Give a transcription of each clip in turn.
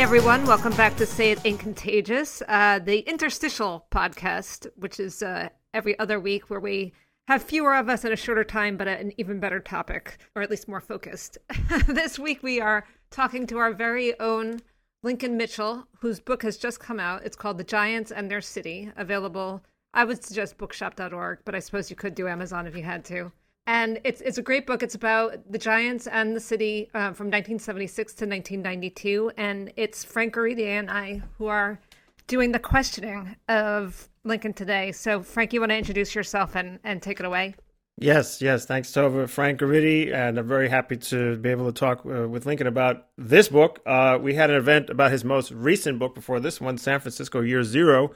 Everyone. Welcome back to Say It Ain't Contagious, uh, the interstitial podcast, which is uh, every other week where we have fewer of us at a shorter time, but an even better topic, or at least more focused. this week, we are talking to our very own Lincoln Mitchell, whose book has just come out. It's called The Giants and Their City, available. I would suggest bookshop.org, but I suppose you could do Amazon if you had to and it's it's a great book. It's about the Giants and the city uh, from 1976 to 1992, and it's Frank Garidi and I who are doing the questioning of Lincoln today. So, Frank, you want to introduce yourself and and take it away? Yes, yes. Thanks, Tova. Frank Garidi, and I'm very happy to be able to talk uh, with Lincoln about this book. Uh, we had an event about his most recent book before this one, San Francisco Year Zero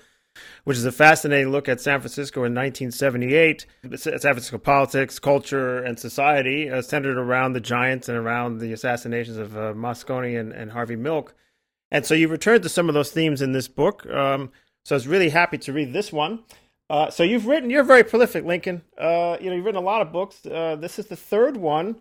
which is a fascinating look at San Francisco in 1978. San Francisco politics, culture, and society uh, centered around the Giants and around the assassinations of uh, Moscone and, and, Harvey Milk. And so you returned to some of those themes in this book. Um, so I was really happy to read this one. Uh, so you've written, you're very prolific, Lincoln. Uh, you know, you've written a lot of books. Uh, this is the third one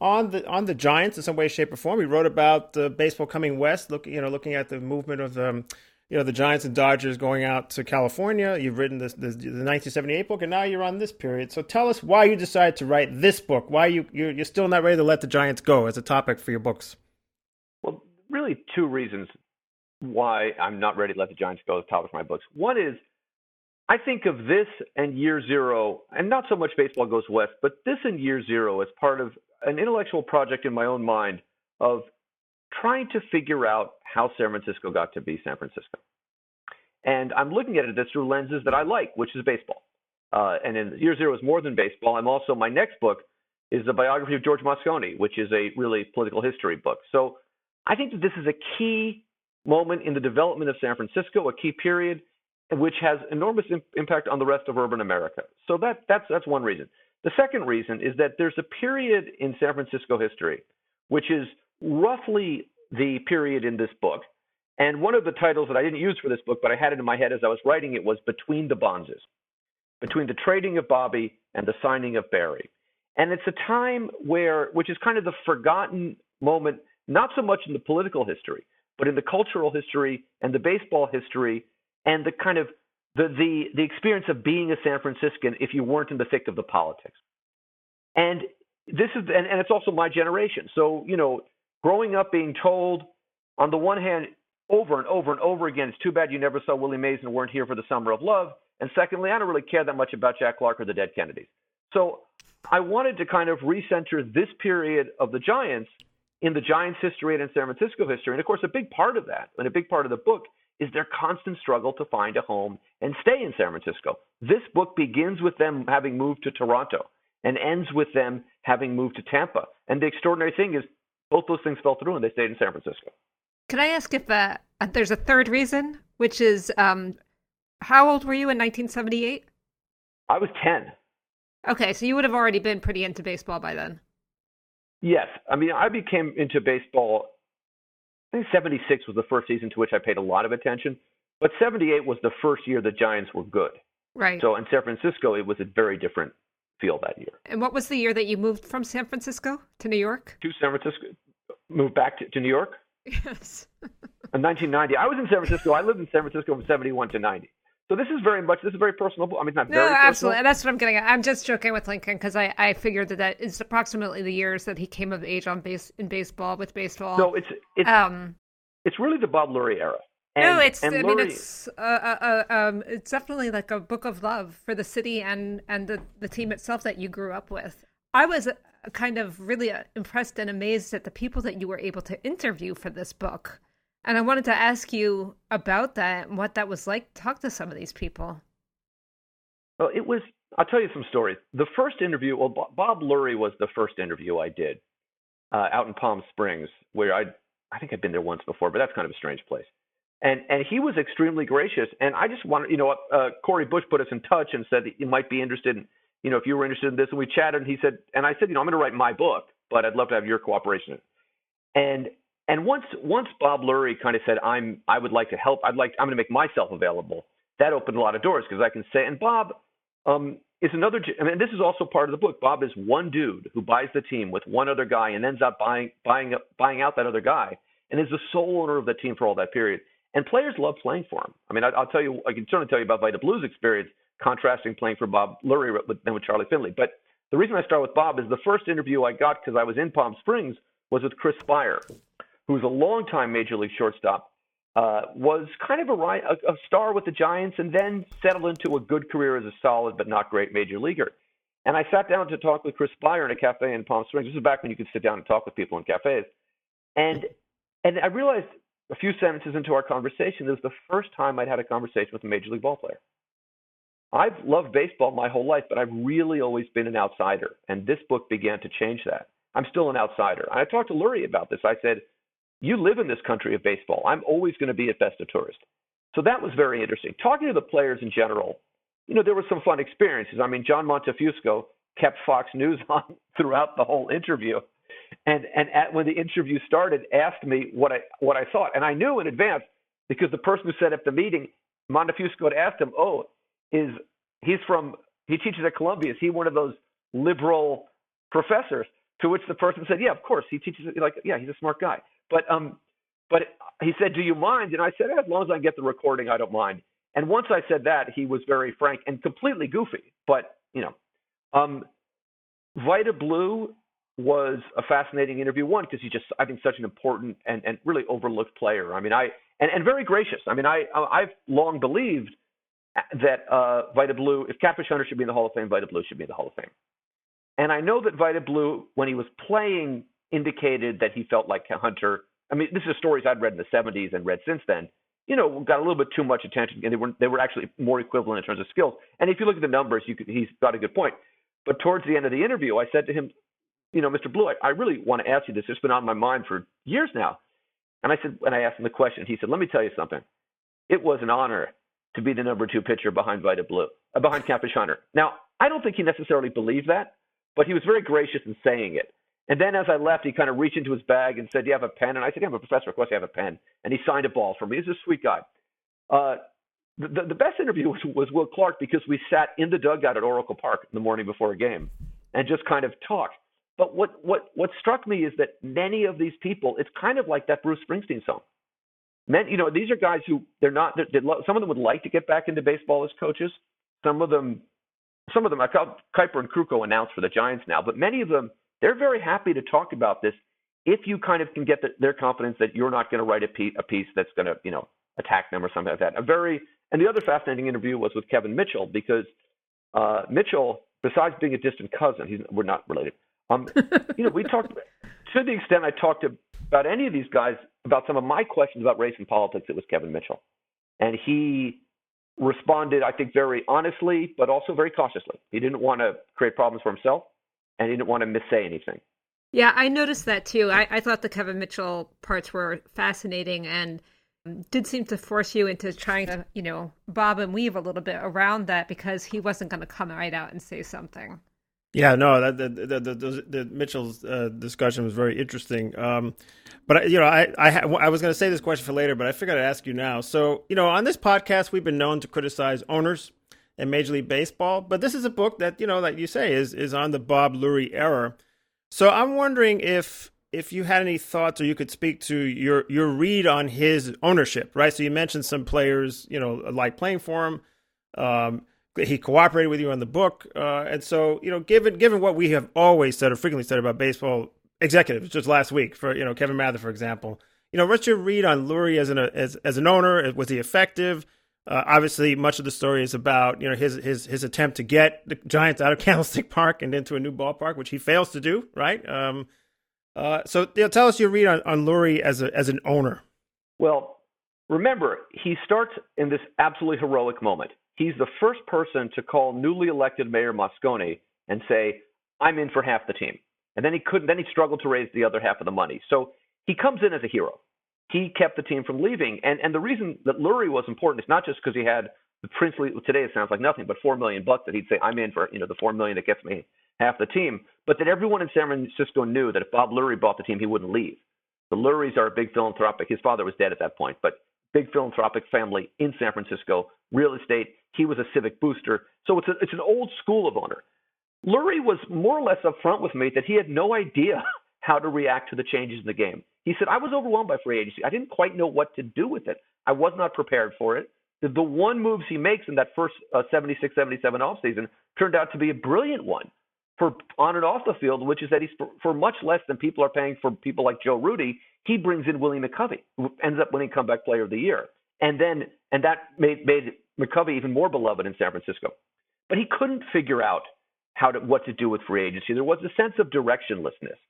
on the on the Giants in some way, shape, or form. You wrote about the baseball coming west, looking you know looking at the movement of um, you know the Giants and Dodgers going out to California. You've written this, this, the 1978 book, and now you're on this period. So tell us why you decided to write this book. Why you you're, you're still not ready to let the Giants go as a topic for your books? Well, really two reasons why I'm not ready to let the Giants go as a topic for my books. One is I think of this and Year Zero, and not so much Baseball Goes West, but this and Year Zero as part of an intellectual project in my own mind of trying to figure out how San Francisco got to be San Francisco. And I'm looking at it through lenses that I like, which is baseball. Uh, and in Year Zero is more than baseball. I'm also, my next book is the biography of George Moscone, which is a really political history book. So I think that this is a key moment in the development of San Francisco, a key period, which has enormous impact on the rest of urban America. So that, that's, that's one reason. The second reason is that there's a period in San Francisco history, which is roughly the period in this book. And one of the titles that I didn't use for this book, but I had it in my head as I was writing it, was Between the Bonzes, between the trading of Bobby and the signing of Barry. And it's a time where, which is kind of the forgotten moment, not so much in the political history, but in the cultural history and the baseball history and the kind of the, the, the experience of being a San Franciscan if you weren't in the thick of the politics. And this is, and, and it's also my generation. So, you know, growing up being told, on the one hand, over and over and over again, it's too bad you never saw Willie Mays and weren't here for the Summer of Love. And secondly, I don't really care that much about Jack Clark or the dead Kennedys. So I wanted to kind of recenter this period of the Giants in the Giants' history and in San Francisco history. And of course, a big part of that, and a big part of the book, is their constant struggle to find a home and stay in San Francisco. This book begins with them having moved to Toronto and ends with them having moved to Tampa. And the extraordinary thing is both those things fell through and they stayed in San Francisco. Can I ask if uh, there's a third reason, which is um, how old were you in 1978? I was 10. Okay, so you would have already been pretty into baseball by then. Yes. I mean, I became into baseball, I think 76 was the first season to which I paid a lot of attention, but 78 was the first year the Giants were good. Right. So in San Francisco, it was a very different field that year. And what was the year that you moved from San Francisco to New York? To San Francisco, moved back to, to New York Yes. in 1990. I was in San Francisco. I lived in San Francisco from 71 to 90. So this is very much this is very personal. I mean, it's not No, very personal. absolutely. That's what I'm getting at. I'm just joking with Lincoln because I, I figured that that is approximately the years that he came of age on base in baseball with baseball. No, it's it's um, it's really the Bob Lurie era. And, no, it's. I mean, it's. Uh, uh, uh, um, it's definitely like a book of love for the city and and the the team itself that you grew up with. I was uh, kind of really uh, impressed and amazed at the people that you were able to interview for this book, and I wanted to ask you about that and what that was like. Talk to some of these people. Well, it was. I'll tell you some stories. The first interview, well, Bob Lurie was the first interview I did uh, out in Palm Springs, where I I think I'd been there once before, but that's kind of a strange place. And and he was extremely gracious. And I just wanted, you know, uh, Corey Busch put us in touch and said that you might be interested in, you know, if you were interested in this. And we chatted. And he said, and I said, you know, I'm going to write my book, but I'd love to have your cooperation. And and once once Bob Lurie kind of said, I'm I would like to help. I'd like I'm going to make myself available. That opened a lot of doors because I can say. And Bob um, is another. I mean, this is also part of the book. Bob is one dude who buys the team with one other guy and ends up buying buying buying out that other guy and is the sole owner of the team for all that period. And players love playing for him. I mean, I, I'll tell you, I can certainly tell you about Vida Blue's experience contrasting playing for Bob Lurie with, than with Charlie Finley. But the reason I start with Bob is the first interview I got because I was in Palm Springs was with Chris Speier, who's a longtime major league shortstop, uh, was kind of a, a, a star with the Giants, and then settled into a good career as a solid but not great major leaguer. And I sat down to talk with Chris Speier in a cafe in Palm Springs. This is back when you could sit down and talk with people in cafes. And and I realized a few sentences into our conversation, it was the first time I'd had a conversation with a major league ball player. I've loved baseball my whole life, but I've really always been an outsider. And this book began to change that. I'm still an outsider. I talked to Lurie about this. I said, You live in this country of baseball. I'm always going to be at best a tourist. So that was very interesting. Talking to the players in general, you know, there were some fun experiences. I mean, John Montefusco kept Fox News on throughout the whole interview. And and at, when the interview started, asked me what I what I thought, and I knew in advance because the person who set up the meeting, Montefusco had asked him, "Oh, is he's from he teaches at Columbia? Is he one of those liberal professors?" To which the person said, "Yeah, of course. He teaches like yeah, he's a smart guy." But um, but he said, "Do you mind?" And I said, "As long as I get the recording, I don't mind." And once I said that, he was very frank and completely goofy. But you know, um, Vida Blue was a fascinating interview. One, because he's just I think such an important and, and really overlooked player. I mean, I and, and very gracious. I mean, I I've long believed that uh, Vida Blue, if Catfish Hunter should be in the Hall of Fame, Vida Blue should be in the Hall of Fame. And I know that Vida Blue, when he was playing, indicated that he felt like Hunter. I mean, this is stories I'd read in the 70s and read since then. You know, got a little bit too much attention, and they were they were actually more equivalent in terms of skills. And if you look at the numbers, you could, he's got a good point. But towards the end of the interview, I said to him, you know, Mr. Blue, I, I really want to ask you this. It's been on my mind for years now. And I said, and I asked him the question, he said, let me tell you something. It was an honor to be the number two pitcher behind Vida Blue, uh, behind Catfish Hunter. Now, I don't think he necessarily believed that, but he was very gracious in saying it. And then as I left, he kind of reached into his bag and said, "Do you have a pen?" And I said, "Yeah, I'm a professor. Of course, I have a pen." And he signed a ball for me. He's a sweet guy. Uh, the, the, the best interview was, was Will Clark because we sat in the dugout at Oracle Park the morning before a game and just kind of talked. But what what what struck me is that many of these people, it's kind of like that Bruce Springsteen song. Men, you know, these are guys who they're not. They're, they're, some of them would like to get back into baseball as coaches. Some of them, some of them. I call Kuiper and Krukow announced for the Giants now, but many of them they're very happy to talk about this if you kind of can get the, their confidence that you're not going to write a piece, a piece that's going to you know attack them or something like that. A very and the other fascinating interview was with Kevin Mitchell because uh, Mitchell, besides being a distant cousin, he's we're not related. Um, you know, we talked to the extent I talked about any of these guys about some of my questions about race and politics. It was Kevin Mitchell, and he responded, I think, very honestly, but also very cautiously. He didn't want to create problems for himself, and he didn't want to missay anything. Yeah, I noticed that too. I, I thought the Kevin Mitchell parts were fascinating and did seem to force you into trying to, you know, bob and weave a little bit around that because he wasn't going to come right out and say something. Yeah, no, that the the the, the, the Mitchell's uh, discussion was very interesting. Um, but you know, I I, ha- I was going to say this question for later, but I figured I'd ask you now. So, you know, on this podcast, we've been known to criticize owners in Major League Baseball. But this is a book that you know, like you say, is is on the Bob Lurie era. So I'm wondering if if you had any thoughts or you could speak to your your read on his ownership, right? So you mentioned some players, you know, like playing for him. Um, he cooperated with you on the book, uh, and so you know, given given what we have always said or frequently said about baseball executives, just last week for you know Kevin Mather, for example, you know, what's your read on Lurie as an as as an owner? Was he effective? Uh, obviously, much of the story is about you know his his his attempt to get the Giants out of Candlestick Park and into a new ballpark, which he fails to do. Right. Um, uh, so you know, tell us your read on, on Lurie as a as an owner. Well, remember he starts in this absolutely heroic moment. He's the first person to call newly elected Mayor Moscone and say, "I'm in for half the team," and then he couldn't. Then he struggled to raise the other half of the money. So he comes in as a hero he kept the team from leaving. And and the reason that Lurie was important is not just because he had the princely today it sounds like nothing, but four million bucks that he'd say I'm in for you know the four million that gets me half the team, but that everyone in San Francisco knew that if Bob Lurie bought the team, he wouldn't leave. The Luries are a big philanthropic. His father was dead at that point, but big philanthropic family in San Francisco, real estate. He was a civic booster, so it's a, it's an old school of owner. Lurie was more or less upfront with me that he had no idea how to react to the changes in the game. He said, I was overwhelmed by free agency. I didn't quite know what to do with it. I was not prepared for it. The, the one moves he makes in that first uh, 76 77 offseason turned out to be a brilliant one for on and off the field, which is that he's for, for much less than people are paying for people like Joe Rudi. He brings in Willie McCovey, who ends up winning comeback player of the year. And then, and that made, made McCovey even more beloved in San Francisco. But he couldn't figure out how to, what to do with free agency. There was a sense of directionlessness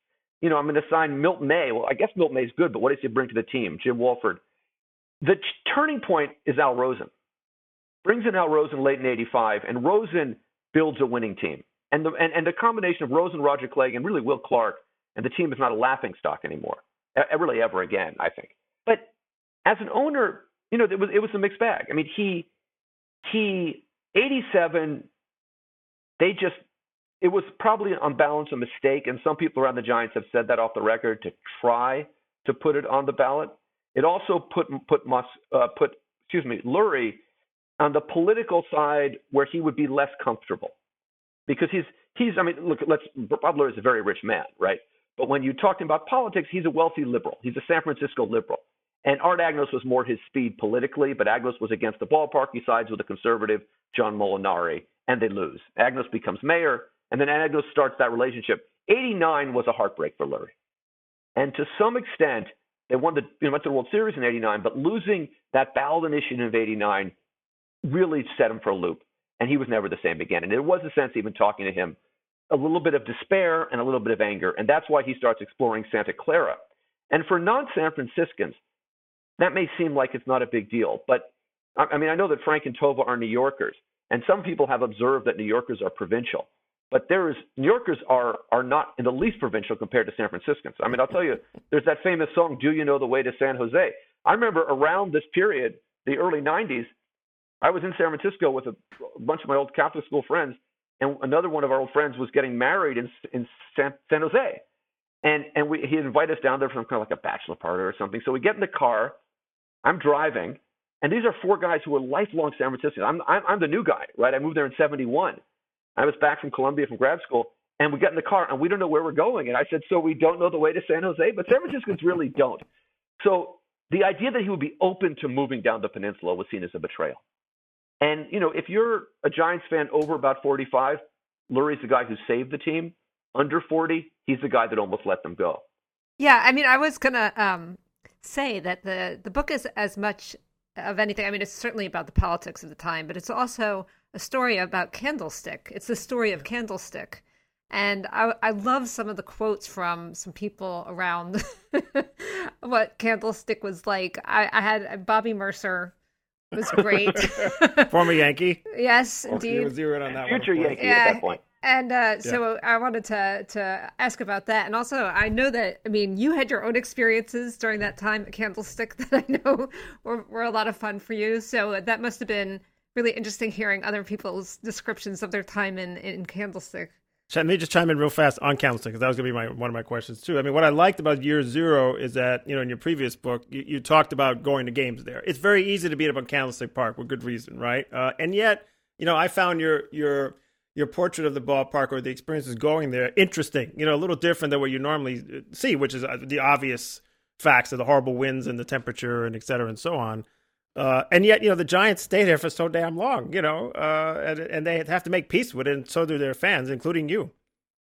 you know, I'm going to sign Milt May. Well, I guess Milt May's good, but what does he bring to the team? Jim Wohlford. The turning point is Al Rosen. Brings in Al Rosen late in '85, and Rosen builds a winning team. And the and, and the combination of Rose and Roger Craig, and really Will Clark, and the team is not a laughing stock anymore, really ever again, I think. But as an owner, you know, it was it was a mixed bag. I mean, he he 87, they just it was probably on balance a mistake, and some people around the Giants have said that off the record to try to put it on the ballot. It also put put Mus, uh, put excuse me Lurie on the political side where he would be less comfortable because he's he's I mean look let's Lurie is a very rich man right but when you talk about politics he's a wealthy liberal he's a San Francisco liberal and Art Agnos was more his speed politically but Agnos was against the ballpark he sides with the conservative John Molinari and they lose Agnos becomes mayor and then Agnos starts that relationship. 89 was a heartbreak for Lurie. And to some extent, they won the you know, went to the World Series in 89, but losing that ballot initiative of 89 really set him for a loop. And he was never the same again. And there was a sense, even talking to him, a little bit of despair and a little bit of anger. And that's why he starts exploring Santa Clara. And for non San Franciscans, that may seem like it's not a big deal. But I mean, I know that Frank and Tova are New Yorkers. And some people have observed that New Yorkers are provincial. But there is New Yorkers are are not in the least provincial compared to San Franciscans. I mean, I'll tell you, there's that famous song, "Do You Know the Way to San Jose?" I remember around this period, the early '90s, I was in San Francisco with a bunch of my old Catholic school friends, and another one of our old friends was getting married in in San, San Jose, and and we he invited us down there for some kind of like a bachelor party or something. So we get in the car, I'm driving, and these are four guys who are lifelong San Franciscans. I'm I'm, I'm the new guy, right? I moved there in '71 I was back from Columbia from grad school, and we get in the car and we don't know where we're going. And I said, so we don't know the way to San Jose, but San Franciscans really don't. So the idea that he would be open to moving down the peninsula was seen as a betrayal. And you know, if you're a Giants fan over about 45, Lurie's the guy who saved the team. Under 40, he's the guy that almost let them go. Yeah, I mean, I was gonna um, say that the the book is as much of anything. I mean, it's certainly about the politics of the time, but it's also a story about Candlestick. It's the story of Candlestick. And I, I love some of the quotes from some people around what Candlestick was like. I, I had Bobby Murcer was great. Former Yankee. yes, indeed. Was zeroed on that Future one, Yankee yeah. at that point. And uh, so I wanted to to ask about that, and also I know that I mean you had your own experiences during that time at Candlestick that I know were, were a lot of fun for you. So that must have been really interesting hearing other people's descriptions of their time in, in Candlestick. Let me just chime in real fast on Candlestick because that was going to be my one of my questions too. I mean, what I liked about Year Zero is that you know in your previous book you, you talked about going to games there. It's very easy to beat up on Candlestick Park with good reason, right? Uh, and yet you know, I found your your your portrait of the ballpark or the experiences going there interesting. You know, a little different than what you normally uh, see, which is uh, the obvious facts of the horrible winds and the temperature and et cetera and so on. Uh, and yet, you know, the Giants stay there for so damn long, you know, uh, and, and they have to make peace with it, and so do their fans, including you.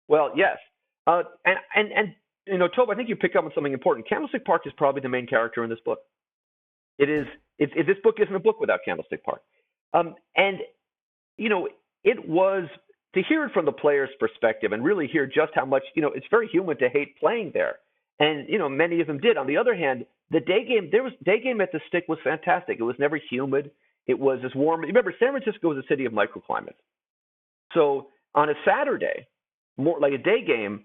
Well, yes. Uh, and, and, and, you know, Tobe, I think you pick up on something important. Candlestick Park is probably the main character in this book. It is, it, it, this book isn't a book without Candlestick Park. Um, and, you know, it was to hear it from the player's perspective and really hear just how much, you know, it's very human to hate playing there. And, you know, many of them did. On the other hand, the day game, there was day game at the stick was fantastic. It was never humid. It was as warm. Remember, San Francisco is a city of microclimates. So on a Saturday, more like a day game,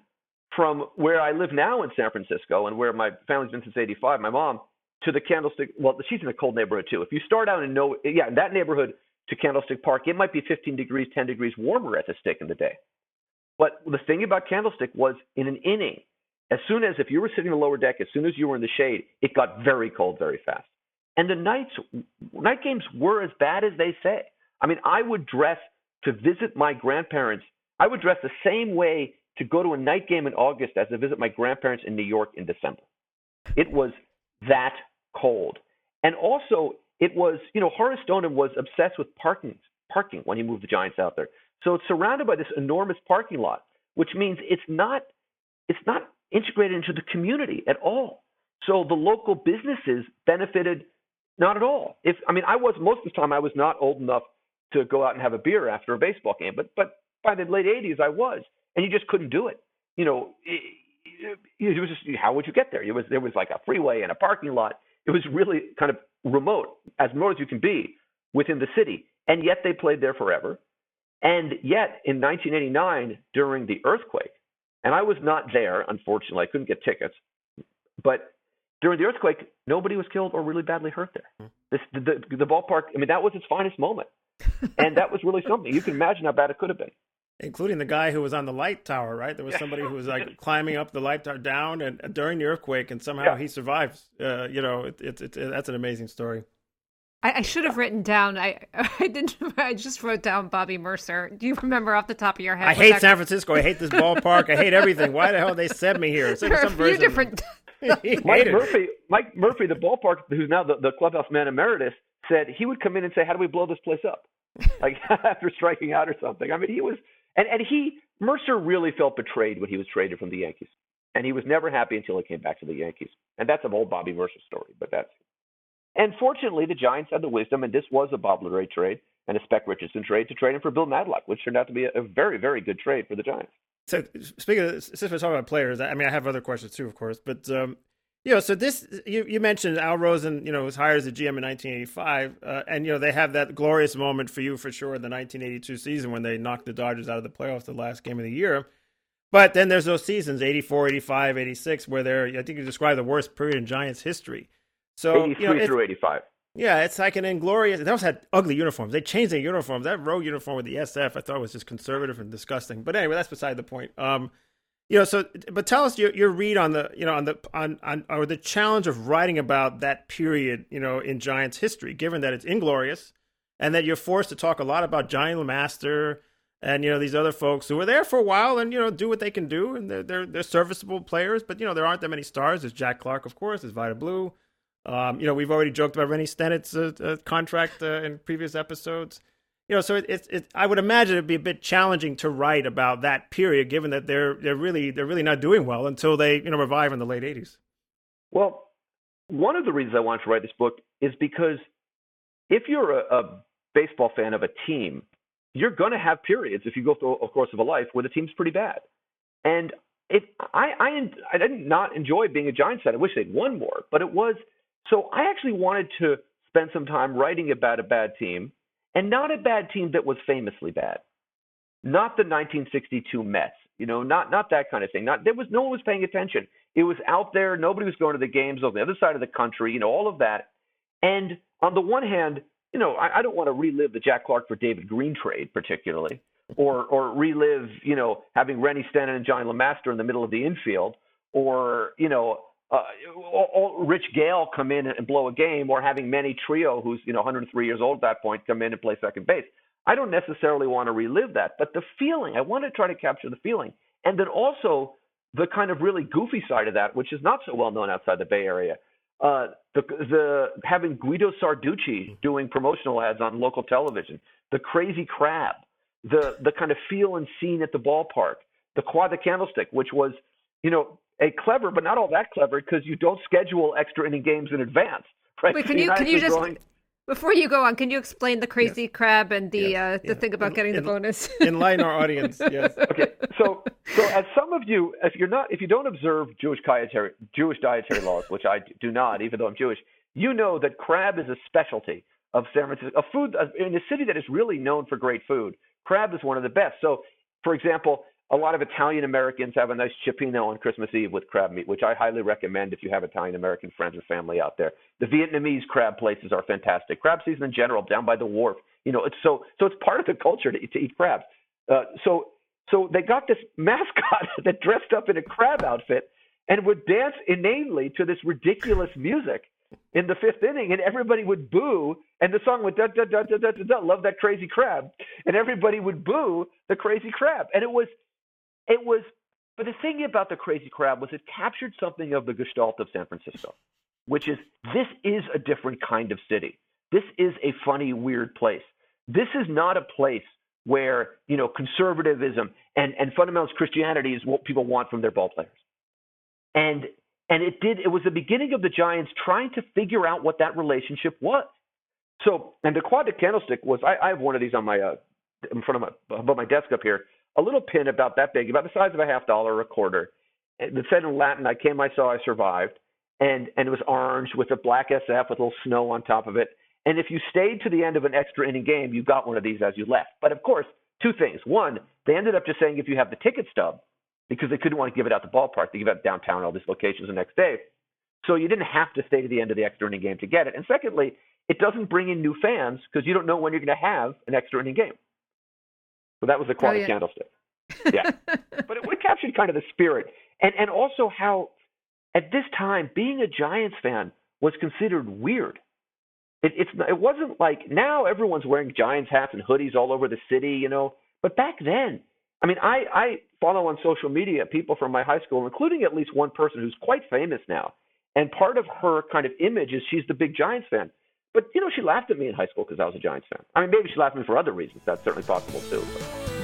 from where I live now in San Francisco and where my family's been since '85, my mom to the Candlestick. Well, she's in a cold neighborhood too. If you start out in no, yeah, in that neighborhood to Candlestick Park, it might be 15 degrees, 10 degrees warmer at the stick in the day. But the thing about Candlestick was in an inning, as soon as if you were sitting in the lower deck, as soon as you were in the shade, it got very cold very fast. And the nights night games were as bad as they say. I mean, I would dress to visit my grandparents. I would dress the same way to go to a night game in August as to visit my grandparents in New York in December. It was that cold. And also, it was, you know, Horace Stoneham was obsessed with parking, parking when he moved the Giants out there. So it's surrounded by this enormous parking lot, which means it's not, it's not integrated into the community at all. So the local businesses benefited not at all. If I mean, I was most of the time I was not old enough to go out and have a beer after a baseball game, but but by the late '80s I was, and you just couldn't do it. You know, it, it was just how would you get there? It was there was like a freeway and a parking lot. It was really kind of remote, as remote as you can be within the city, and yet they played there forever. And yet, in 1989, during the earthquake, and I was not there, unfortunately. I couldn't get tickets. But during the earthquake, nobody was killed or really badly hurt there. Hmm. This, the, the, the ballpark, I mean, that was its finest moment. and that was really something. You can imagine how bad it could have been. Including the guy who was on the light tower, right? There was somebody who was like climbing up the light tower down and during the earthquake, and somehow yeah. he survives. Uh, you know, it, it, it, that's an amazing story. I, I, should have written down. I I didn't. I just wrote down Bobby Murcer. Do you remember off the top of your head? I hate that... San Francisco. I hate this ballpark. I hate everything. Why the hell they sent me here? there are a few different. Mike Murphy, Mike Murphy, the ballpark, who's now the, the clubhouse man emeritus, said he would come in and say, "How do we blow this place up?" Like after striking out or something. I mean, he was, and and he Murcer really felt betrayed when he was traded from the Yankees, and he was never happy until he came back to the Yankees. And that's an old Bobby Murcer story, but that's and fortunately, the Giants had the wisdom, and this was a Bob Lurie trade and a Spec Richardson trade to trade him for Bill Madlock, which turned out to be a, a very, very good trade for the Giants. So, speaking of, since we're talking about players, I mean, I have other questions too, of course, but um, you know, so this you, you mentioned Al Rosen, you know, was hired as a GM in 1985, uh, and you know they have that glorious moment for you for sure in the 1982 season when they knocked the Dodgers out of the playoffs the last game of the year. But then there's those seasons 84, 85, 86 where they're I think you describe the worst period in Giants history. So 83 you know, through 85. Yeah, it's like an inglorious. They also had ugly uniforms. They changed their uniforms. That row uniform with the SF, I thought was just conservative and disgusting. But anyway, that's beside the point. Um, you know, so but tell us your your read on the you know on the on on or the challenge of writing about that period you know in Giants history, given that it's inglorious and that you're forced to talk a lot about Johnny LeMaster and you know these other folks who were there for a while and you know do what they can do and they're they're, they're serviceable players, but you know there aren't that many stars. There's Jack Clark, of course. There's Vida Blue. Um, you know, we've already joked about Rennie Stennett's uh, uh, contract uh, in previous episodes. You know, so it, it, it, I would imagine it'd be a bit challenging to write about that period, given that they're they're really they're really not doing well until they you know revive in the late '80s. Well, one of the reasons I wanted to write this book is because if you're a, a baseball fan of a team, you're going to have periods if you go through a course of a life where the team's pretty bad. And it, I, I, I did not not enjoy being a Giants fan. I wish they'd won more, but it was so I actually wanted to spend some time writing about a bad team, and not a bad team that was famously bad. Not the 1962 Mets, you know, not not that kind of thing. Not there was no one was paying attention. It was out there. Nobody was going to the games on the other side of the country. You know, all of that. And on the one hand, you know, I, I don't want to relive the Jack Clark for David Green trade particularly, or or relive, you know, having Rennie Stennett and Johnny LeMaster in the middle of the infield, or you know, uh, Rich Gale come in and blow a game, or having Manny Trillo, who's you know 103 years old at that point, come in and play second base. I don't necessarily want to relive that, but the feeling, I want to try to capture the feeling. And then also the kind of really goofy side of that, which is not so well known outside the Bay Area. Uh, the, the having Guido Sarducci doing promotional ads on local television, the crazy crab, the the kind of feel and scene at the ballpark, the Croix de candlestick, which was, you know, a clever but not all that clever because you don't schedule extra inning games in advance. Right? Wait, can you can you just going, before you go on, can you explain the crazy yes. crab and the yes. uh, the yeah. thing about in, getting in, the bonus? enlighten our audience. Yes. Okay. So so as some of you, if you're not, if you don't observe Jewish dietary Jewish dietary laws, which I do not, even though I'm Jewish, you know that crab is a specialty of San Francisco, a food in a city that is really known for great food. Crab is one of the best. So, for example, a lot of Italian Americans have a nice cioppino on Christmas Eve with crab meat, which I highly recommend if you have Italian American friends or family out there. The Vietnamese crab places are fantastic. Crab season in general, down by the wharf, you know, it's so so it's part of the culture to, to eat crabs. Uh, so so they got this mascot that dressed up in a crab outfit and would dance inanely to this ridiculous music in the fifth inning, and everybody would boo, and the song would da da da da da da, da love that crazy crab, and everybody would boo the crazy crab, and it was it was, but the thing about the Crazy Crab was it captured something of the gestalt of San Francisco, which is this is a different kind of city. This is a funny, weird place. This is not a place where you know conservatism and and fundamentalist Christianity is what people want from their ball players. And and it did. It was the beginning of the Giants trying to figure out what that relationship was. So, and the Croix de candlestick was. I, I have one of these on my uh, in front of my above my desk up here a little pin about that big, about the size of a half dollar, or a quarter. It said in Latin, "I came, I saw, I survived," and and it was orange with a black SF with a little snow on top of it. And if you stayed to the end of an extra inning game, you got one of these as you left. But of course, two things. One, they ended up just saying if you have the ticket stub, because they couldn't want to give it out the ballpark, they give it out downtown all these locations the next day. So you didn't have to stay to the end of the extra inning game to get it. And secondly, it doesn't bring in new fans because you don't know when you're going to have an extra inning game. So that was the quality oh, yeah. candlestick. Yeah, but it, it captured kind of the spirit, and and also how at this time being a Giants fan was considered weird. It, it's it wasn't like now everyone's wearing Giants hats and hoodies all over the city, you know. But back then, I mean, I I follow on social media people from my high school, including at least one person who's quite famous now. And part of her kind of image is she's the big Giants fan. But you know, she laughed at me in high school because I was a Giants fan. I mean, maybe she laughed at me for other reasons. That's certainly possible too. But.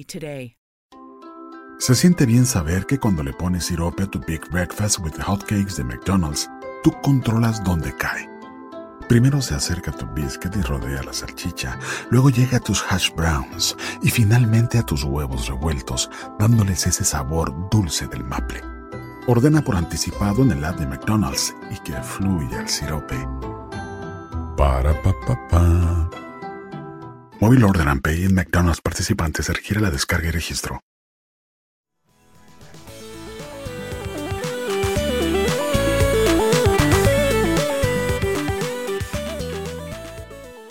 today. Se siente bien saber que cuando le pones sirope a tu Big Breakfast with Hotcakes de McDonald's, tú controlas dónde cae. Primero se acerca a tu biscuit y rodea la salchicha, luego llega a tus hash browns y finalmente a tus huevos revueltos, dándoles ese sabor dulce del maple. Ordena por anticipado en el app de McDonald's y que fluya el sirope. Para pa pa pa. Order and Pay en McDonald's participantes requiere la descarga y registro.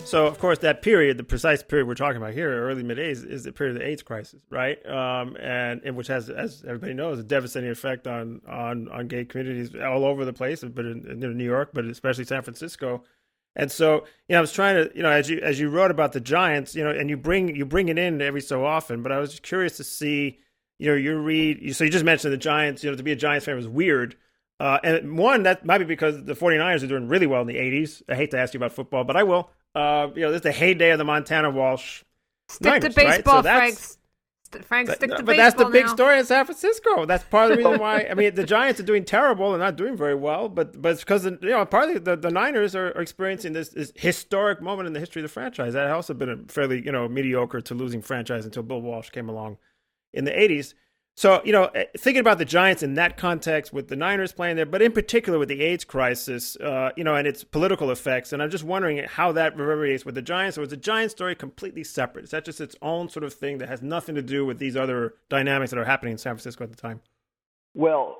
So, of course, that period, the precise period we're talking about here, early mid '80s, is the period of the AIDS crisis, right? Um, and, and, which has, as everybody knows, a devastating effect on on on gay communities all over the place, but in, in New York, but especially San Francisco. And so, you know, I was trying to, you know, as you as you wrote about the Giants, you know, and you bring you bring it in every so often, but I was just curious to see, you know, your read. So you just mentioned the Giants. You know, to be a Giants fan was weird, Uh, and one, that might be because the 49ers are doing really well in the 80s. I hate to ask you about football, but I will. Uh, you know, this is the heyday of the Montana Walsh. Stick Niners, to baseball, right? so Frank. St- Frank, stick but, to but that's the big now. story in San Francisco. That's part of the reason why. I mean, the Giants are doing terrible and not doing very well, but but it's because you know partly the, the Niners are, are experiencing this, this historic moment in the history of the franchise. That had also been a fairly you know mediocre to losing franchise until Bill Walsh came along in the '80s. So, you know, eh, thinking about the Giants in that context with the Niners playing there, but in particular with the AIDS crisis, uh, you know, and its political effects, and I'm just wondering how that reverberates with the Giants, or is the Giants story completely separate? Is that just its own sort of thing that has nothing to do with these other dynamics that are happening in San Francisco at the time? Well,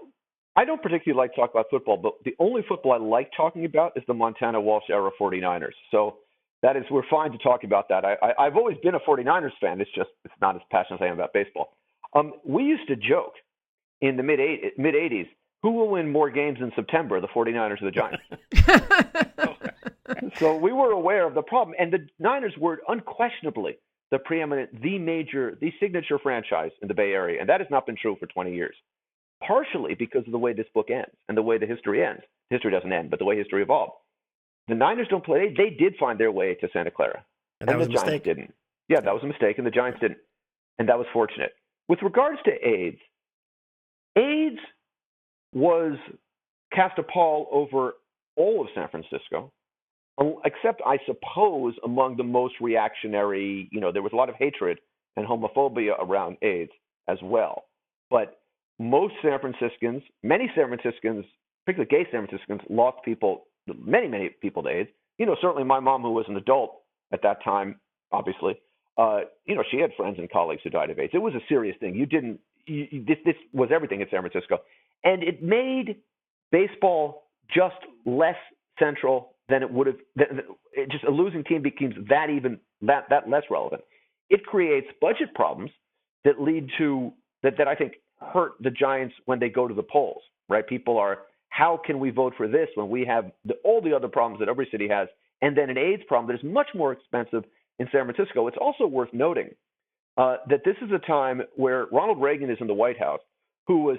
I don't particularly like talk about football, but the only football I like talking about is the Montana Walsh era 49ers. So that is, we're fine to talk about that. I, I, I've always been a 49ers fan. It's just, it's not as passionate as I am about baseball. Um, we used to joke in the mid mid 80s who will win more games in September, the 49ers or the Giants? so we were aware of the problem. And the Niners were unquestionably the preeminent, the major, the signature franchise in the Bay Area. And that has not been true for 20 years, partially because of the way this book ends and the way the history ends. History doesn't end, but the way history evolved. The Niners don't play. They, they did find their way to Santa Clara. And that was the a Giants mistake. didn't. Yeah, that was a mistake, and the Giants didn't. And that was fortunate. With regards to AIDS, AIDS was cast a pall over all of San Francisco, um, except I suppose among the most reactionary. You know, there was a lot of hatred and homophobia around AIDS as well. But most San Franciscans, many San Franciscans, particularly gay San Franciscans, lost people, many, many people to AIDS. You know, certainly my mom, who was an adult at that time, obviously, uh, you know, she had friends and colleagues who died of AIDS. It was a serious thing. You didn't. You, you, this this was everything in San Francisco, and it made baseball just less central than it would have. Than, it just a losing team becomes that even that that less relevant. It creates budget problems that lead to that that I think hurt the Giants when they go to the polls. Right? People are how can we vote for this when we have the, all the other problems that every city has, and then an AIDS problem that is much more expensive in San Francisco. It's also worth noting uh, that this is a time where Ronald Reagan is in the White House, who was,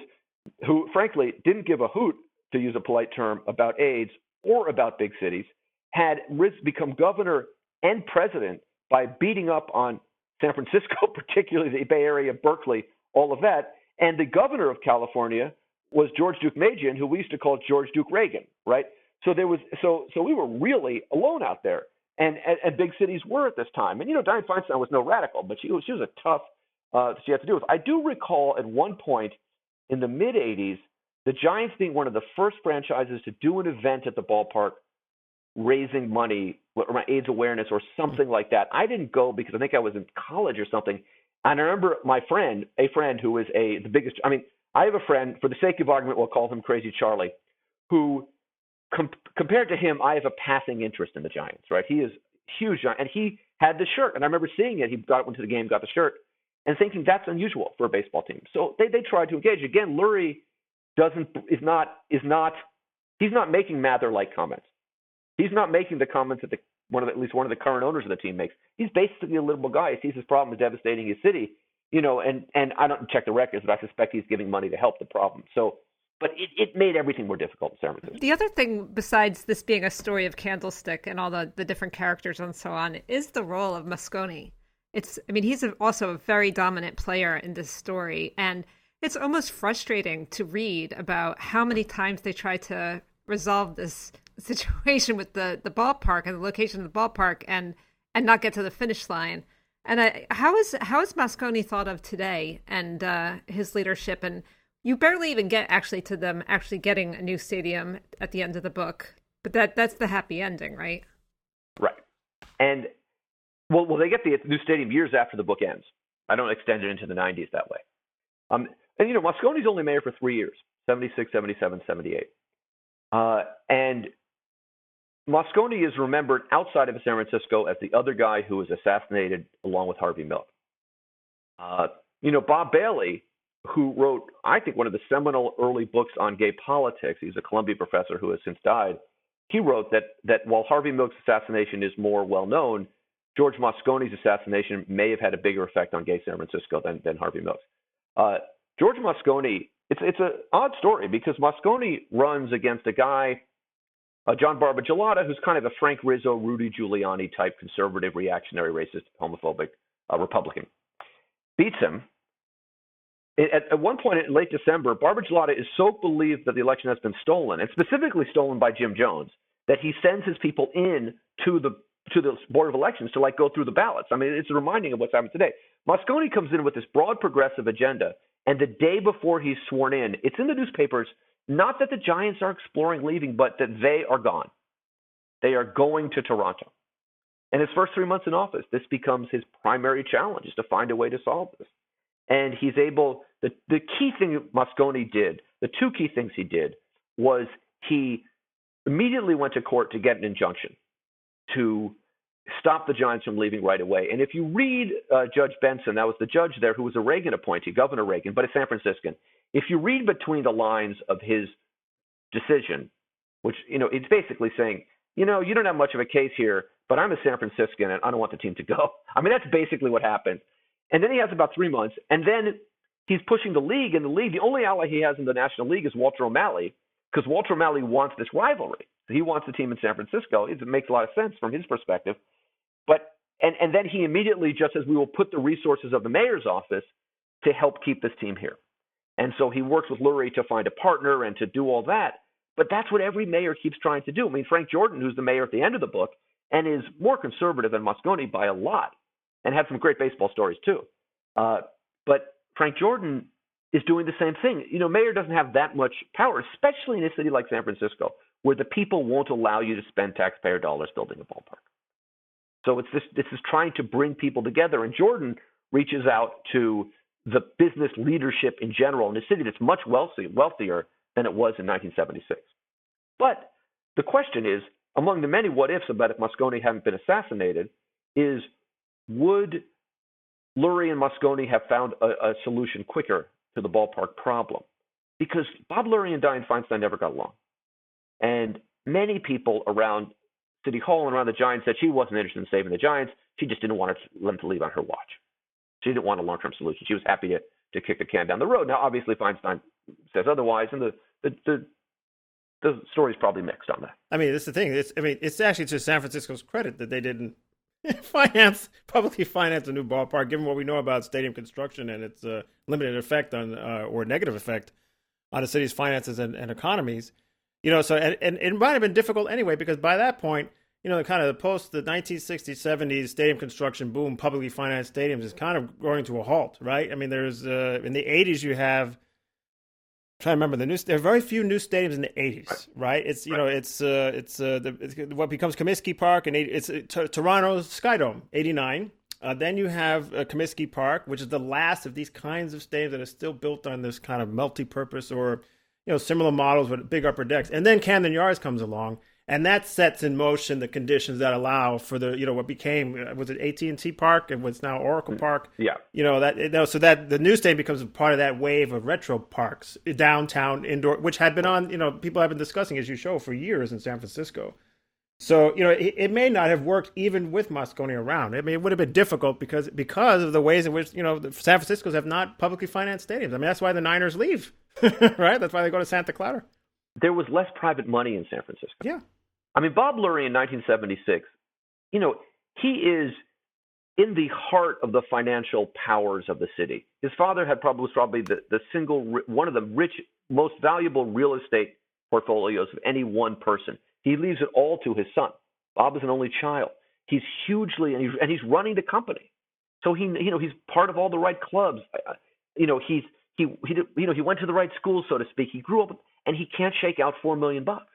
who frankly didn't give a hoot, to use a polite term, about AIDS or about big cities, had become governor and president by beating up on San Francisco, particularly the Bay Area, Berkeley, all of that. And the governor of California was George Deukmejian, who we used to call George Duke Reagan, right? So there was, so so we were really alone out there and, and, and big cities were at this time. And you know, Dianne Feinstein was no radical, but she was she was a tough. Uh, she had to do with. I do recall at one point in the mid '80s, the Giants being one of the first franchises to do an event at the ballpark, raising money around AIDS awareness or something like that. I didn't go because I think I was in college or something. And I remember my friend, a friend who is a the biggest. I mean, I have a friend. For the sake of argument, we'll call him Crazy Charlie, who com- compared to him, I have a passing interest in the Giants. Right? He is huge, and he had the shirt, and I remember seeing it. He got went to the game, got the shirt, and thinking that's unusual for a baseball team. So they they tried to engage. Again, Lurie doesn't is not is not he's not making Mather like comments. He's not making the comments that the one of the, at least one of the current owners of the team makes. He's basically a liberal guy. He sees his problem as devastating his city, you know, and and I don't check the records, but I suspect he's giving money to help the problem. So but it, it made everything more difficult in San Francisco. The other thing, besides this being a story of Candlestick and all the, the different characters and so on, is the role of Moscone. It's, I mean, he's also a very dominant player in this story, and it's almost frustrating to read about how many times they try to resolve this situation with the the ballpark and the location of the ballpark, and and not get to the finish line. And I, how is how is Moscone thought of today and uh, his leadership and you barely even get actually to them actually getting a new stadium at the end of the book. But that that's the happy ending right? Right. And well well they get the new stadium years after the book ends. I don't extend it into the 90s that way. Um, and you know Moscone's only mayor for three years 76 77 78 uh, and mosconi is remembered outside of san francisco as the other guy who was assassinated along with harvey milk. Uh, you know bob bailey who wrote, I think, one of the seminal early books on gay politics. He's a Columbia professor who has since died. He wrote that that while Harvey Milk's assassination is more well known, George Moscone's assassination may have had a bigger effect on gay San Francisco than, than Harvey Milk's. Uh, George Mosconi it's it's an odd story because Moscone runs against a guy, uh, John Barbagelata, who's kind of a Frank Rizzo, Rudy Giuliani type conservative, reactionary, racist, homophobic uh, Republican. Beats him. At, at one point in late December, Barbagelata is so believed that the election has been stolen, and specifically stolen by Jim Jones, that he sends his people in to the to the board of elections to like go through the ballots. I mean, it's a reminding of what's happened today. Moscone comes in with this broad progressive agenda, and the day before he's sworn in, it's in the newspapers. Not that the Giants are exploring leaving, but that they are gone. They are going to Toronto. In his first three months in office, this becomes his primary challenge: is to find a way to solve this. And he's able. The the key thing Moscone did, the two key things he did, was he immediately went to court to get an injunction to stop the Giants from leaving right away. And if you read uh, Judge Benson, that was the judge there who was a Reagan appointee, Governor Reagan, but a San Franciscan. If you read between the lines of his decision, which you know, it's basically saying, you know, you don't have much of a case here, but I'm a San Franciscan and I don't want the team to go. I mean, that's basically what happened. And then he has about three months, and then he's pushing the league. And the league, the only ally he has in the National League is Walter O'Malley, because Walter O'Malley wants this rivalry. He wants the team in San Francisco. It makes a lot of sense from his perspective. But and and then he immediately just says we will put the resources of the mayor's office to help keep this team here. And so he works with Lurie to find a partner and to do all that. But that's what every mayor keeps trying to do. I mean, Frank Jordan, who's the mayor at the end of the book, and is more conservative than Moscone by a lot, and had some great baseball stories too. Uh, but Frank Jordan is doing the same thing. You know, mayor doesn't have that much power, especially in a city like San Francisco, where the people won't allow you to spend taxpayer dollars building a ballpark. So it's this this is trying to bring people together. And Jordan reaches out to the business leadership in general in a city that's much wealthy, wealthier than it was in 1976. But the question is, among the many what ifs about if Moscone hadn't been assassinated, is would Lurie and Moscone have found a, a solution quicker to the ballpark problem? Because Bob Lurie and Dianne Feinstein never got along. And many people around City Hall and around the Giants said she wasn't interested in saving the Giants. She just didn't want them to leave on her watch. She didn't want a long term solution. She was happy to, to kick the can down the road. Now, obviously, Feinstein says otherwise, and the, the, the the story's probably mixed on that. I mean, it's the thing. It's I mean, it's actually to San Francisco's credit that they didn't finance publicly finance a new ballpark, given what we know about stadium construction and its uh, limited effect on uh, or negative effect on the city's finances and, and economies. You know, so and, and it might have been difficult anyway because by that point, you know, the kind of the post the 1960s, 70s stadium construction boom, publicly financed stadiums is kind of going to a halt, right? I mean, there's uh, in the 80s you have. I'm trying to remember the new. There are very few new stadiums in the 80s, right? It's you know, it's uh, it's, uh, the, it's what becomes Comiskey Park and it's uh, t- Toronto's Skydome, 89. Uh, then you have uh, Comiskey Park, which is the last of these kinds of stadiums that are still built on this kind of multi-purpose or you know, similar models with big upper decks. And then Camden Yards comes along, and that sets in motion the conditions that allow for the, you know, what became uh, was it AT and T Park and what's now Oracle Park. Yeah, you know that, you know, so that the new stadium becomes a part of that wave of retro parks, downtown indoor, which had been on, you know, people have been discussing as you show for years in San Francisco. So you know, it, it, may not have worked even with Moscone around. I mean, it would have been difficult because because of the ways in which you know the San Francisco's have not publicly financed stadiums. I mean, that's why the Niners leave, right? That's why they go to Santa Clara. There was less private money in San Francisco. Yeah, I mean, Bob Lurie in 1976. You know, he is in the heart of the financial powers of the city. His father had probably was probably the, the single one of the rich, most valuable real estate portfolios of any one person. He leaves it all to his son. Bob is an only child. He's hugely and he's, and he's running the company. So he you know he's part of all the right clubs. You know he's he he you know he went to the right schools so to speak. He grew up and he can't shake out four million bucks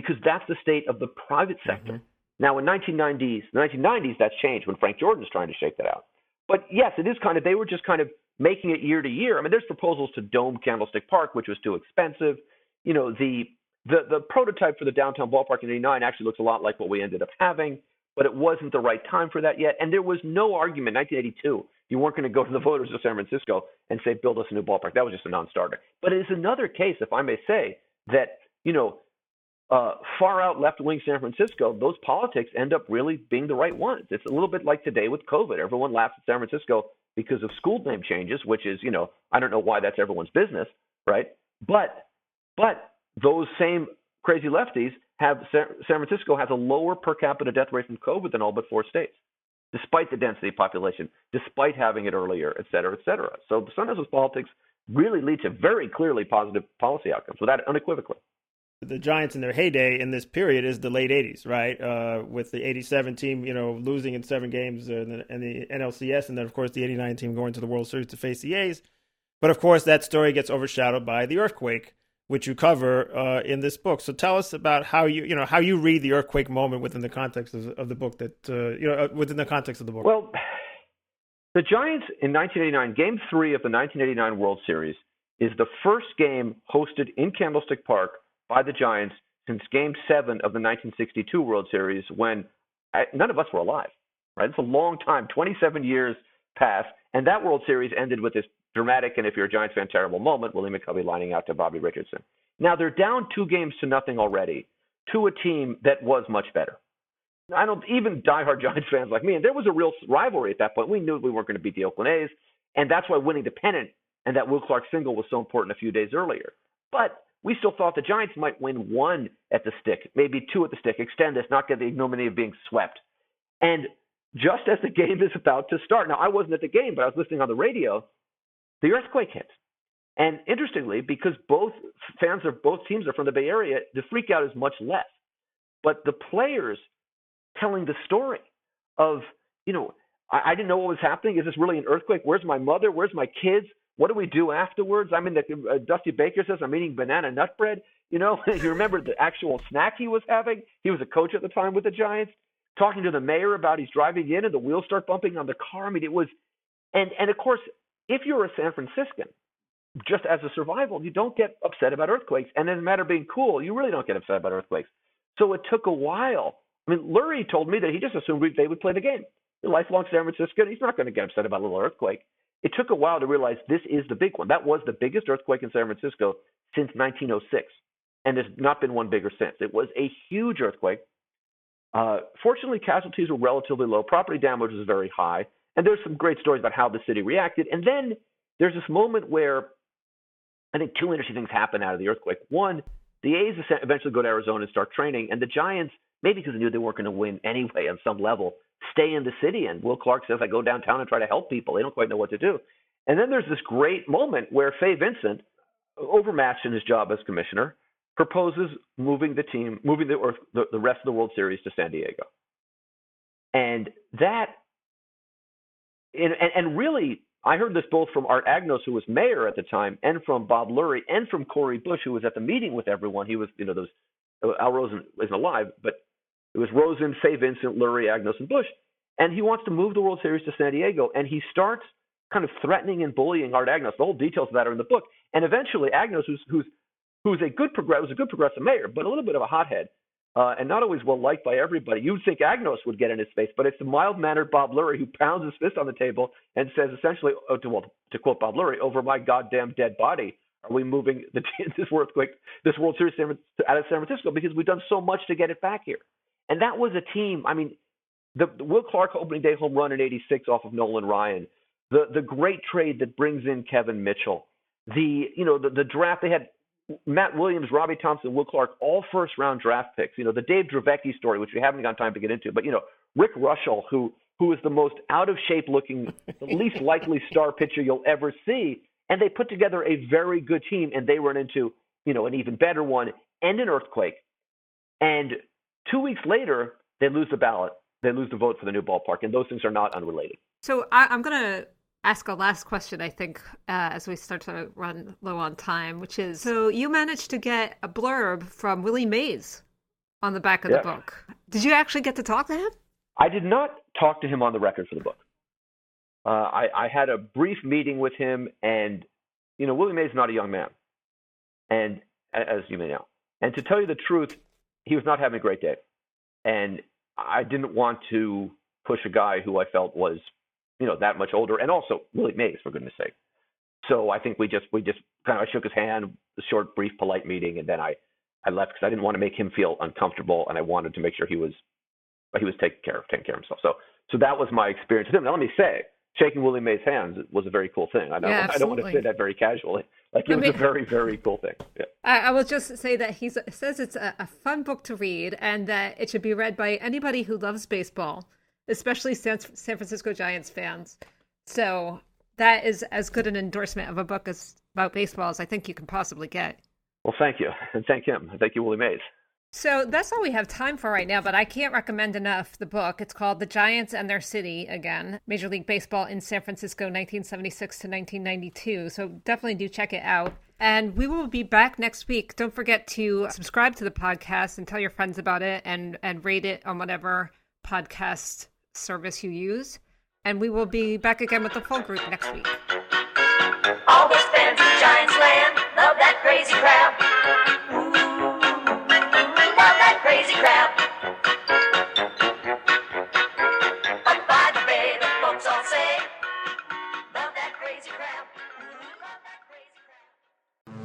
because that's the state of the private sector. Mm-hmm. Now in 1990s, the 1990s that's changed when Frank Jordan's trying to shake that out. But yes, it is kind of they were just kind of making it year to year. I mean, there's proposals to dome Candlestick Park, which was too expensive. You know the the, the prototype for the downtown ballpark in 89 actually looks a lot like what we ended up having, but it wasn't the right time for that yet. And there was no argument in 1982. You weren't going to go to the voters of San Francisco and say, build us a new ballpark. That was just a non starter. But it is another case, if I may say, that, you know, uh, far out left wing San Francisco, those politics end up really being the right ones. It's a little bit like today with COVID. Everyone laughs at San Francisco because of school name changes, which is, you know, I don't know why that's everyone's business, right? But but those same crazy lefties have San Francisco has a lower per capita death rate from COVID than all but four states, despite the density of population, despite having it earlier, et cetera, et cetera. So the Sun politics really lead to very clearly positive policy outcomes, without unequivocally the Giants in their heyday in this period is the late '80s, right? Uh, with the '87 team, you know, losing in seven games in the, in the, NLCS, and then of course the '89 team going to the World Series to face the A's. But of course, that story gets overshadowed by the earthquake, which you cover uh, in this book. So tell us about how you, you know, how you read the earthquake moment within the context of, of the book. That uh, you know, uh, within the context of the book. Well, the Giants in 1989, Game Three of the 1989 World Series, is the first game hosted in Candlestick Park by the Giants since Game Seven of the 1962 World Series, when I, none of us were alive. Right, it's a long time. 27 years passed, and that World Series ended with this dramatic and, if you're a Giants fan, terrible moment. Willie McCovey lining out to Bobby Richardson. Now they're down two games to nothing already to a team that was much better. I don't even diehard Giants fans like me, and there was a real rivalry at that point. We knew we weren't going to beat the Oakland A's, and that's why winning the pennant and that Will Clark single was so important a few days earlier. But we still thought the Giants might win one at the stick, maybe two at the stick, extend this, not get the ignominy of being swept. And just as the game is about to start, now I wasn't at the game, but I was listening on the radio, the earthquake hits. And interestingly, because both fans of both teams are from the Bay Area, the freak out is much less. But the players telling the story of, you know, I, I didn't know what was happening. Is this really an earthquake? Where's my mother? Where's my kids? What do we do afterwards? I mean, the, uh, Dusty Baker says I'm eating banana nut bread. You know, you remember the actual snack he was having? He was a coach at the time with the Giants, talking to the mayor about he's driving in and the wheels start bumping on the car. I mean, it was, and and of course, if you're a San Franciscan, just as a survival, you don't get upset about earthquakes. And in a matter of being cool, you really don't get upset about earthquakes. So it took a while. I mean, Lurie told me that he just assumed they would play the game. A lifelong San Franciscan, he's not going to get upset about a little earthquake. It took a while to realize this is the big one. That was the biggest earthquake in San Francisco since 1906, and there's not been one bigger since. It was a huge earthquake. Uh, fortunately, casualties were relatively low. Property damage was very high, and there's some great stories about how the city reacted. And then there's this moment where I think two interesting things happen out of the earthquake. One, the A's eventually go to Arizona and start training, and the Giants, maybe because they knew they weren't going to win anyway on some level, stay in the city. And Will Clark says, I go downtown and try to help people. They don't quite know what to do. And then there's this great moment where Fay Vincent, overmatched in his job as commissioner, proposes moving the team, moving the, or the, the rest of the World Series to San Diego. And that, and, and really, I heard this both from Art Agnos, who was mayor at the time, and from Bob Lurie, and from Corey Busch, who was at the meeting with everyone. He was, you know, those Al Rosen isn't alive, but it was Rosen, Fay Vincent, Lurie, Agnos, and Busch. And he wants to move the World Series to San Diego. And he starts kind of threatening and bullying Art Agnos. The whole details of that are in the book. And eventually, Agnos, who's who's who's a good progress, was a good progressive mayor, but a little bit of a hothead, uh, and not always well liked by everybody. You'd think Agnos would get in his face, but it's the mild-mannered Bob Lurie who pounds his fist on the table and says essentially, oh, to, well, to quote Bob Lurie, "Over my goddamn dead body, are we moving the, this earthquake, this World Series out of San Francisco because we've done so much to get it back here." And that was a team. I mean, the, the Will Clark opening day home run in '86 off of Nolan Ryan, the the great trade that brings in Kevin Mitchell, the you know the, the draft they had Matt Williams, Robby Thompson, Will Clark, all first round draft picks. You know the Dave Dravecky story, which we haven't got time to get into, but you know Rick Reuschel, who who is the most out of shape looking, the least likely star pitcher you'll ever see, and they put together a very good team, and they run into you know an even better one and an earthquake, and Two weeks later, they lose the ballot. They lose the vote for the new ballpark, and those things are not unrelated. So I, am going to ask a last question, I think, uh, as we start to run low on time, which is so you managed to get a blurb from Willie Mays on the back of the book. Did you actually get to talk to him? I did not talk to him on the record for the book. Uh, I, I had a brief meeting with him, and you know, Willie Mays is not a young man, and as you may know, and to tell you the truth, he was not having a great day, and I didn't want to push a guy who I felt was, you know, that much older, and also Willie Mays, for goodness sake. So I think we just we just kind of shook his hand, a short, brief, polite meeting, and then I I left because I didn't want to make him feel uncomfortable, and I wanted to make sure he was he was taking care of taking care of himself. So so that was my experience with him. Now let me say, shaking Willie Mays' hands was a very cool thing. I don't, Yeah, I don't want to say that very casually. Like it I was mean- a very, very cool thing. Yeah. I, I will just say that he says it's a, a fun book to read and that it should be read by anybody who loves baseball, especially San, San Francisco Giants fans. So that is as good an endorsement of a book as about baseball as I think you can possibly get. Well, thank you, and thank him, and thank you, Willie Mays. So that's all we have time for right now, but I can't recommend enough the book. It's called The Giants and Their City again, Major League Baseball in San Francisco 1976 to 1992. So definitely do check it out. And we will be back next week. Don't forget to subscribe to the podcast and tell your friends about it and and rate it on whatever podcast service you use. And we will be back again with the full group next week. All those fans in Giants land love that crazy crowd.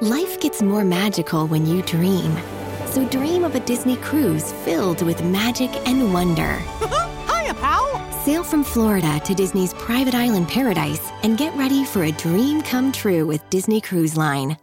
Life gets more magical when you dream. So dream of a Disney cruise filled with magic and wonder. Hiya, pal. Sail from Florida to Disney's private island paradise and get ready for a dream come true with Disney Cruise Line.